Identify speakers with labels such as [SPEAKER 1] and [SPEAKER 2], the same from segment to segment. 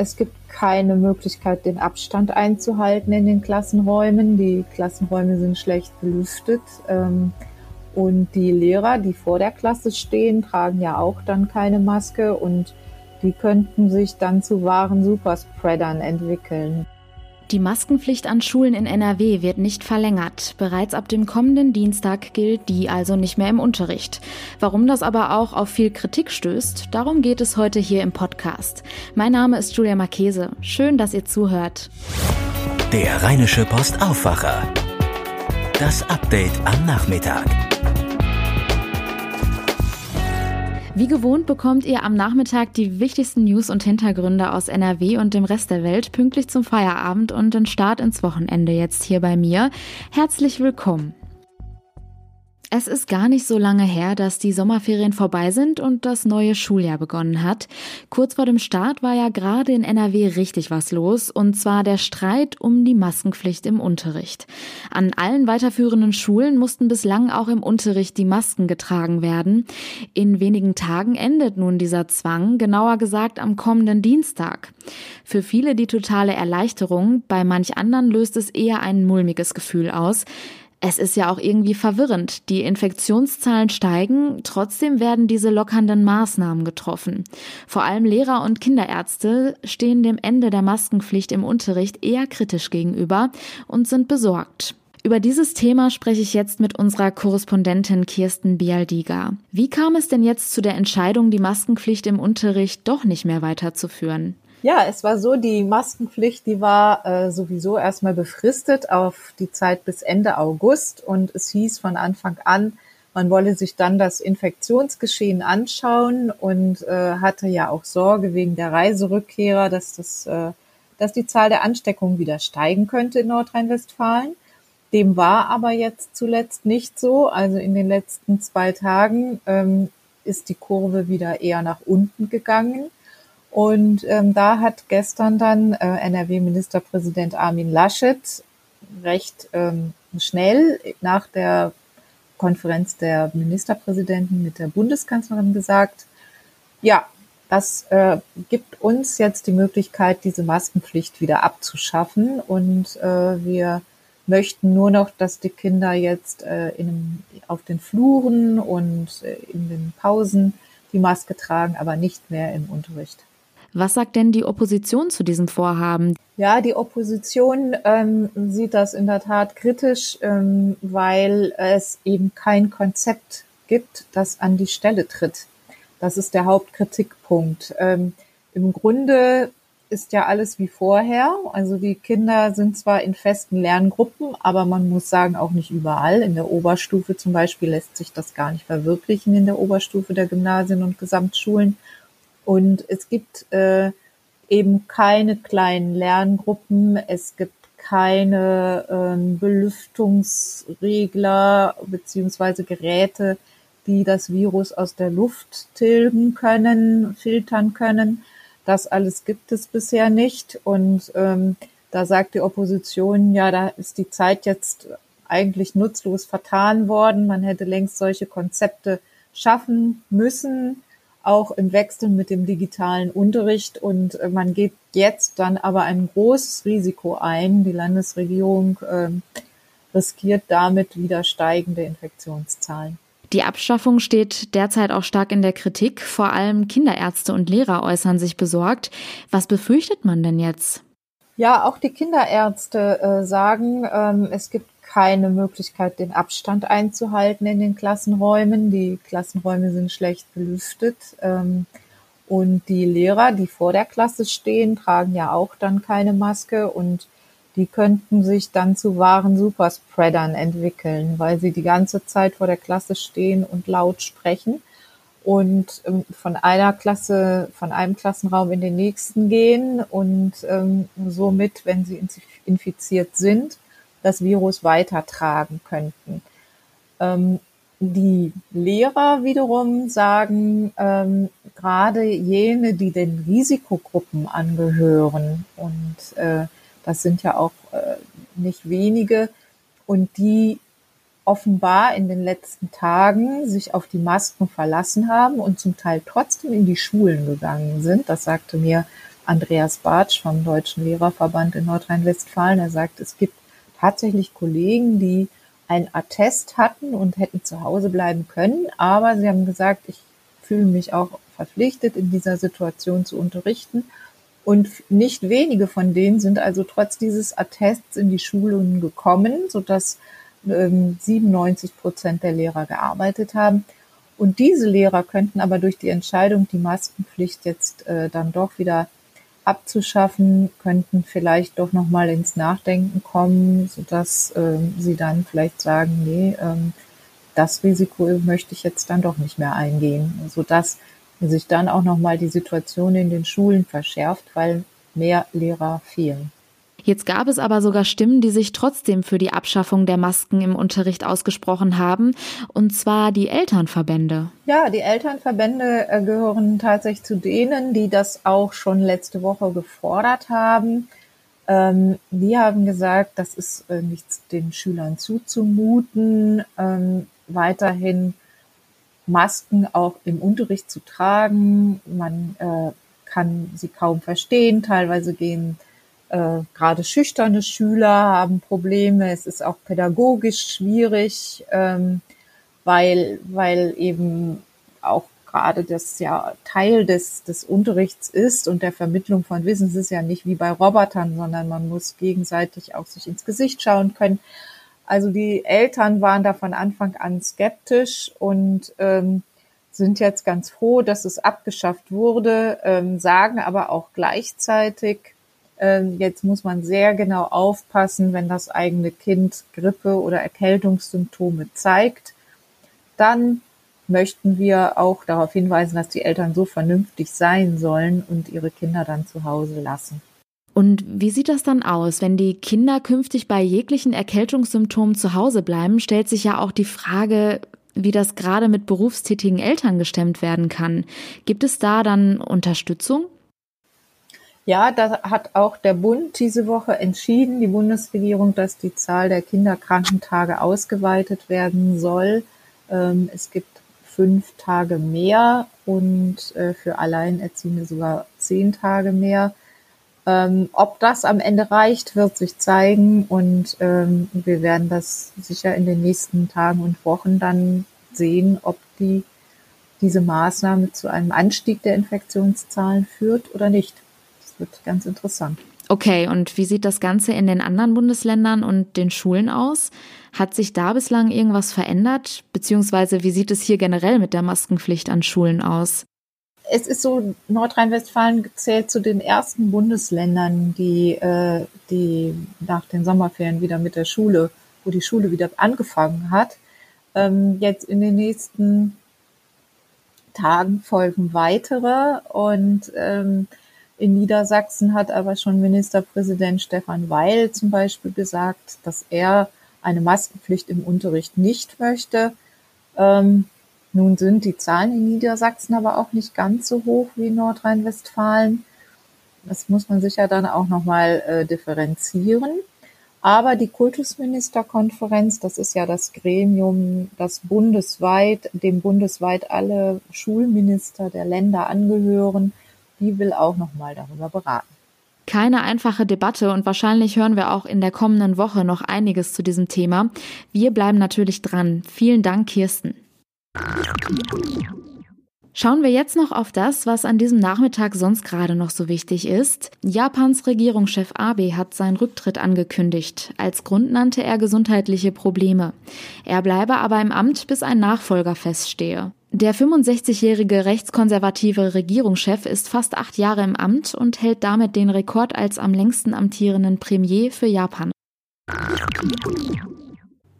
[SPEAKER 1] Es gibt keine Möglichkeit, den Abstand einzuhalten in den Klassenräumen. Die Klassenräume sind schlecht belüftet. Ähm, und die Lehrer, die vor der Klasse stehen, tragen ja auch dann keine Maske und die könnten sich dann zu wahren Superspreadern entwickeln.
[SPEAKER 2] Die Maskenpflicht an Schulen in NRW wird nicht verlängert. Bereits ab dem kommenden Dienstag gilt die also nicht mehr im Unterricht. Warum das aber auch auf viel Kritik stößt, darum geht es heute hier im Podcast. Mein Name ist Julia Marchese. Schön, dass ihr zuhört.
[SPEAKER 3] Der Rheinische Post Aufwacher. Das Update am Nachmittag.
[SPEAKER 2] Wie gewohnt bekommt ihr am Nachmittag die wichtigsten News und Hintergründe aus NRW und dem Rest der Welt pünktlich zum Feierabend und den Start ins Wochenende jetzt hier bei mir. Herzlich willkommen. Es ist gar nicht so lange her, dass die Sommerferien vorbei sind und das neue Schuljahr begonnen hat. Kurz vor dem Start war ja gerade in NRW richtig was los, und zwar der Streit um die Maskenpflicht im Unterricht. An allen weiterführenden Schulen mussten bislang auch im Unterricht die Masken getragen werden. In wenigen Tagen endet nun dieser Zwang, genauer gesagt am kommenden Dienstag. Für viele die totale Erleichterung, bei manch anderen löst es eher ein mulmiges Gefühl aus. Es ist ja auch irgendwie verwirrend. Die Infektionszahlen steigen, trotzdem werden diese lockernden Maßnahmen getroffen. Vor allem Lehrer und Kinderärzte stehen dem Ende der Maskenpflicht im Unterricht eher kritisch gegenüber und sind besorgt. Über dieses Thema spreche ich jetzt mit unserer Korrespondentin Kirsten Bialdiga. Wie kam es denn jetzt zu der Entscheidung, die Maskenpflicht im Unterricht doch nicht mehr weiterzuführen?
[SPEAKER 1] Ja, es war so, die Maskenpflicht, die war äh, sowieso erstmal befristet auf die Zeit bis Ende August und es hieß von Anfang an, man wolle sich dann das Infektionsgeschehen anschauen und äh, hatte ja auch Sorge wegen der Reiserückkehrer, dass das, äh, dass die Zahl der Ansteckungen wieder steigen könnte in Nordrhein-Westfalen. Dem war aber jetzt zuletzt nicht so. Also in den letzten zwei Tagen ähm, ist die Kurve wieder eher nach unten gegangen. Und ähm, da hat gestern dann äh, NRW-Ministerpräsident Armin Laschet recht ähm, schnell nach der Konferenz der Ministerpräsidenten mit der Bundeskanzlerin gesagt, ja, das äh, gibt uns jetzt die Möglichkeit, diese Maskenpflicht wieder abzuschaffen. Und äh, wir möchten nur noch, dass die Kinder jetzt äh, in, auf den Fluren und äh, in den Pausen die Maske tragen, aber nicht mehr im Unterricht.
[SPEAKER 2] Was sagt denn die Opposition zu diesem Vorhaben?
[SPEAKER 1] Ja, die Opposition ähm, sieht das in der Tat kritisch, ähm, weil es eben kein Konzept gibt, das an die Stelle tritt. Das ist der Hauptkritikpunkt. Ähm, Im Grunde ist ja alles wie vorher. Also die Kinder sind zwar in festen Lerngruppen, aber man muss sagen, auch nicht überall. In der Oberstufe zum Beispiel lässt sich das gar nicht verwirklichen in der Oberstufe der Gymnasien und Gesamtschulen. Und es gibt äh, eben keine kleinen Lerngruppen, es gibt keine ähm, Belüftungsregler beziehungsweise Geräte, die das Virus aus der Luft tilgen können, filtern können. Das alles gibt es bisher nicht. Und ähm, da sagt die Opposition, ja, da ist die Zeit jetzt eigentlich nutzlos vertan worden. Man hätte längst solche Konzepte schaffen müssen auch im Wechsel mit dem digitalen Unterricht. Und äh, man geht jetzt dann aber ein großes Risiko ein. Die Landesregierung äh, riskiert damit wieder steigende Infektionszahlen.
[SPEAKER 2] Die Abschaffung steht derzeit auch stark in der Kritik. Vor allem Kinderärzte und Lehrer äußern sich besorgt. Was befürchtet man denn jetzt?
[SPEAKER 1] Ja, auch die Kinderärzte äh, sagen, ähm, es gibt keine Möglichkeit, den Abstand einzuhalten in den Klassenräumen. Die Klassenräume sind schlecht belüftet. Ähm, und die Lehrer, die vor der Klasse stehen, tragen ja auch dann keine Maske und die könnten sich dann zu wahren Superspreadern entwickeln, weil sie die ganze Zeit vor der Klasse stehen und laut sprechen und ähm, von einer Klasse, von einem Klassenraum in den nächsten gehen und ähm, somit, wenn sie infiziert sind, das Virus weitertragen könnten. Ähm, die Lehrer wiederum sagen, ähm, gerade jene, die den Risikogruppen angehören, und äh, das sind ja auch äh, nicht wenige, und die offenbar in den letzten Tagen sich auf die Masken verlassen haben und zum Teil trotzdem in die Schulen gegangen sind. Das sagte mir Andreas Bartsch vom Deutschen Lehrerverband in Nordrhein-Westfalen. Er sagt, es gibt tatsächlich Kollegen, die ein Attest hatten und hätten zu Hause bleiben können, aber sie haben gesagt, ich fühle mich auch verpflichtet, in dieser Situation zu unterrichten. Und nicht wenige von denen sind also trotz dieses Attests in die Schulen gekommen, sodass ähm, 97 Prozent der Lehrer gearbeitet haben. Und diese Lehrer könnten aber durch die Entscheidung, die Maskenpflicht jetzt äh, dann doch wieder abzuschaffen, könnten vielleicht doch nochmal ins Nachdenken kommen, sodass äh, sie dann vielleicht sagen, nee, ähm, das Risiko möchte ich jetzt dann doch nicht mehr eingehen, sodass sich dann auch nochmal die Situation in den Schulen verschärft, weil mehr Lehrer fehlen.
[SPEAKER 2] Jetzt gab es aber sogar Stimmen, die sich trotzdem für die Abschaffung der Masken im Unterricht ausgesprochen haben, und zwar die Elternverbände.
[SPEAKER 1] Ja, die Elternverbände äh, gehören tatsächlich zu denen, die das auch schon letzte Woche gefordert haben. Ähm, die haben gesagt, das ist äh, nichts den Schülern zuzumuten, ähm, weiterhin Masken auch im Unterricht zu tragen. Man äh, kann sie kaum verstehen. Teilweise gehen äh, gerade schüchterne Schüler haben Probleme. Es ist auch pädagogisch schwierig, ähm, weil, weil eben auch gerade das ja Teil des, des Unterrichts ist und der Vermittlung von Wissen. Es ist ja nicht wie bei Robotern, sondern man muss gegenseitig auch sich ins Gesicht schauen können. Also die Eltern waren da von Anfang an skeptisch und ähm, sind jetzt ganz froh, dass es abgeschafft wurde, ähm, sagen aber auch gleichzeitig, jetzt muss man sehr genau aufpassen, wenn das eigene Kind Grippe oder Erkältungssymptome zeigt. Dann möchten wir auch darauf hinweisen, dass die Eltern so vernünftig sein sollen und ihre Kinder dann zu Hause lassen.
[SPEAKER 2] Und wie sieht das dann aus, wenn die Kinder künftig bei jeglichen Erkältungssymptomen zu Hause bleiben? Stellt sich ja auch die Frage, wie das gerade mit berufstätigen Eltern gestemmt werden kann. Gibt es da dann Unterstützung?
[SPEAKER 1] Ja, da hat auch der Bund diese Woche entschieden, die Bundesregierung, dass die Zahl der Kinderkrankentage ausgeweitet werden soll. Ähm, es gibt fünf Tage mehr und äh, für Alleinerziehende sogar zehn Tage mehr. Ähm, ob das am Ende reicht, wird sich zeigen und ähm, wir werden das sicher in den nächsten Tagen und Wochen dann sehen, ob die, diese Maßnahme zu einem Anstieg der Infektionszahlen führt oder nicht wird ganz interessant.
[SPEAKER 2] Okay, und wie sieht das Ganze in den anderen Bundesländern und den Schulen aus? Hat sich da bislang irgendwas verändert? Beziehungsweise wie sieht es hier generell mit der Maskenpflicht an Schulen aus?
[SPEAKER 1] Es ist so, Nordrhein-Westfalen zählt zu den ersten Bundesländern, die, äh, die nach den Sommerferien wieder mit der Schule, wo die Schule wieder angefangen hat. Ähm, jetzt in den nächsten Tagen folgen weitere und ähm, in Niedersachsen hat aber schon Ministerpräsident Stefan Weil zum Beispiel gesagt, dass er eine Maskenpflicht im Unterricht nicht möchte. Ähm, nun sind die Zahlen in Niedersachsen aber auch nicht ganz so hoch wie in Nordrhein-Westfalen. Das muss man sicher dann auch nochmal äh, differenzieren. Aber die Kultusministerkonferenz, das ist ja das Gremium, das bundesweit, dem bundesweit alle Schulminister der Länder angehören, die will auch nochmal darüber beraten.
[SPEAKER 2] Keine einfache Debatte und wahrscheinlich hören wir auch in der kommenden Woche noch einiges zu diesem Thema. Wir bleiben natürlich dran. Vielen Dank, Kirsten. Schauen wir jetzt noch auf das, was an diesem Nachmittag sonst gerade noch so wichtig ist. Japans Regierungschef Abe hat seinen Rücktritt angekündigt. Als Grund nannte er gesundheitliche Probleme. Er bleibe aber im Amt, bis ein Nachfolger feststehe. Der 65-jährige rechtskonservative Regierungschef ist fast acht Jahre im Amt und hält damit den Rekord als am längsten amtierenden Premier für Japan.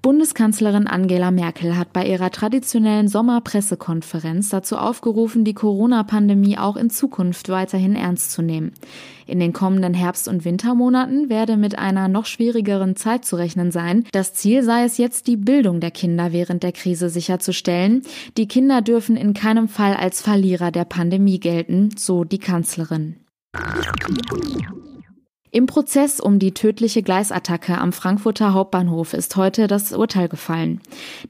[SPEAKER 2] Bundeskanzlerin Angela Merkel hat bei ihrer traditionellen Sommerpressekonferenz dazu aufgerufen, die Corona-Pandemie auch in Zukunft weiterhin ernst zu nehmen. In den kommenden Herbst- und Wintermonaten werde mit einer noch schwierigeren Zeit zu rechnen sein. Das Ziel sei es jetzt, die Bildung der Kinder während der Krise sicherzustellen. Die Kinder dürfen in keinem Fall als Verlierer der Pandemie gelten, so die Kanzlerin. Im Prozess um die tödliche Gleisattacke am Frankfurter Hauptbahnhof ist heute das Urteil gefallen.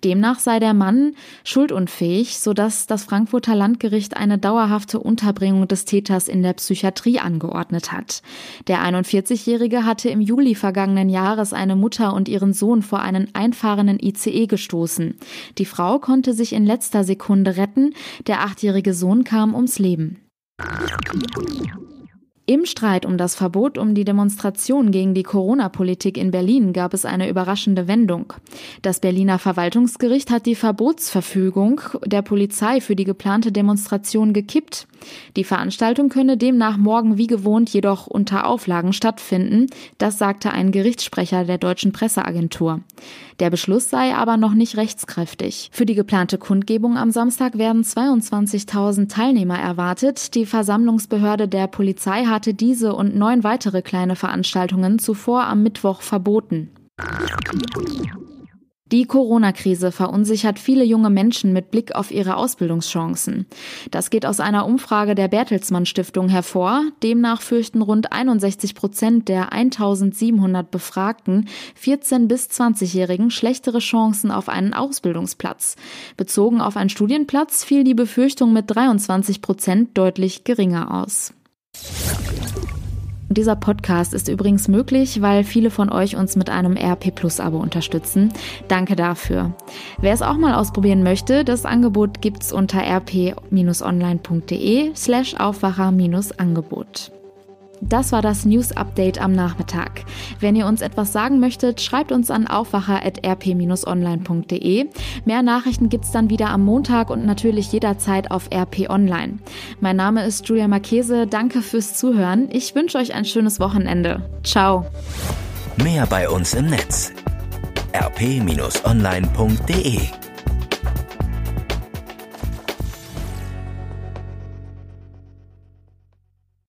[SPEAKER 2] Demnach sei der Mann schuldunfähig, sodass das Frankfurter Landgericht eine dauerhafte Unterbringung des Täters in der Psychiatrie angeordnet hat. Der 41-Jährige hatte im Juli vergangenen Jahres eine Mutter und ihren Sohn vor einen einfahrenden ICE gestoßen. Die Frau konnte sich in letzter Sekunde retten, der achtjährige Sohn kam ums Leben. Im Streit um das Verbot um die Demonstration gegen die Corona-Politik in Berlin gab es eine überraschende Wendung. Das Berliner Verwaltungsgericht hat die Verbotsverfügung der Polizei für die geplante Demonstration gekippt. Die Veranstaltung könne demnach morgen wie gewohnt jedoch unter Auflagen stattfinden, das sagte ein Gerichtssprecher der deutschen Presseagentur. Der Beschluss sei aber noch nicht rechtskräftig. Für die geplante Kundgebung am Samstag werden 22.000 Teilnehmer erwartet. Die Versammlungsbehörde der Polizei hatte diese und neun weitere kleine Veranstaltungen zuvor am Mittwoch verboten. Die Corona-Krise verunsichert viele junge Menschen mit Blick auf ihre Ausbildungschancen. Das geht aus einer Umfrage der Bertelsmann Stiftung hervor. Demnach fürchten rund 61 Prozent der 1700 Befragten 14 bis 20-Jährigen schlechtere Chancen auf einen Ausbildungsplatz. Bezogen auf einen Studienplatz fiel die Befürchtung mit 23 Prozent deutlich geringer aus. Dieser Podcast ist übrigens möglich, weil viele von euch uns mit einem RP Plus Abo unterstützen. Danke dafür. Wer es auch mal ausprobieren möchte, das Angebot gibt's unter rp-online.de slash Aufwacher-Angebot. Das war das News Update am Nachmittag. Wenn ihr uns etwas sagen möchtet, schreibt uns an aufwacher.rp-online.de. Mehr Nachrichten gibt's dann wieder am Montag und natürlich jederzeit auf RP Online. Mein Name ist Julia Marchese. Danke fürs Zuhören. Ich wünsche euch ein schönes Wochenende. Ciao.
[SPEAKER 3] Mehr bei uns im Netz rp-online.de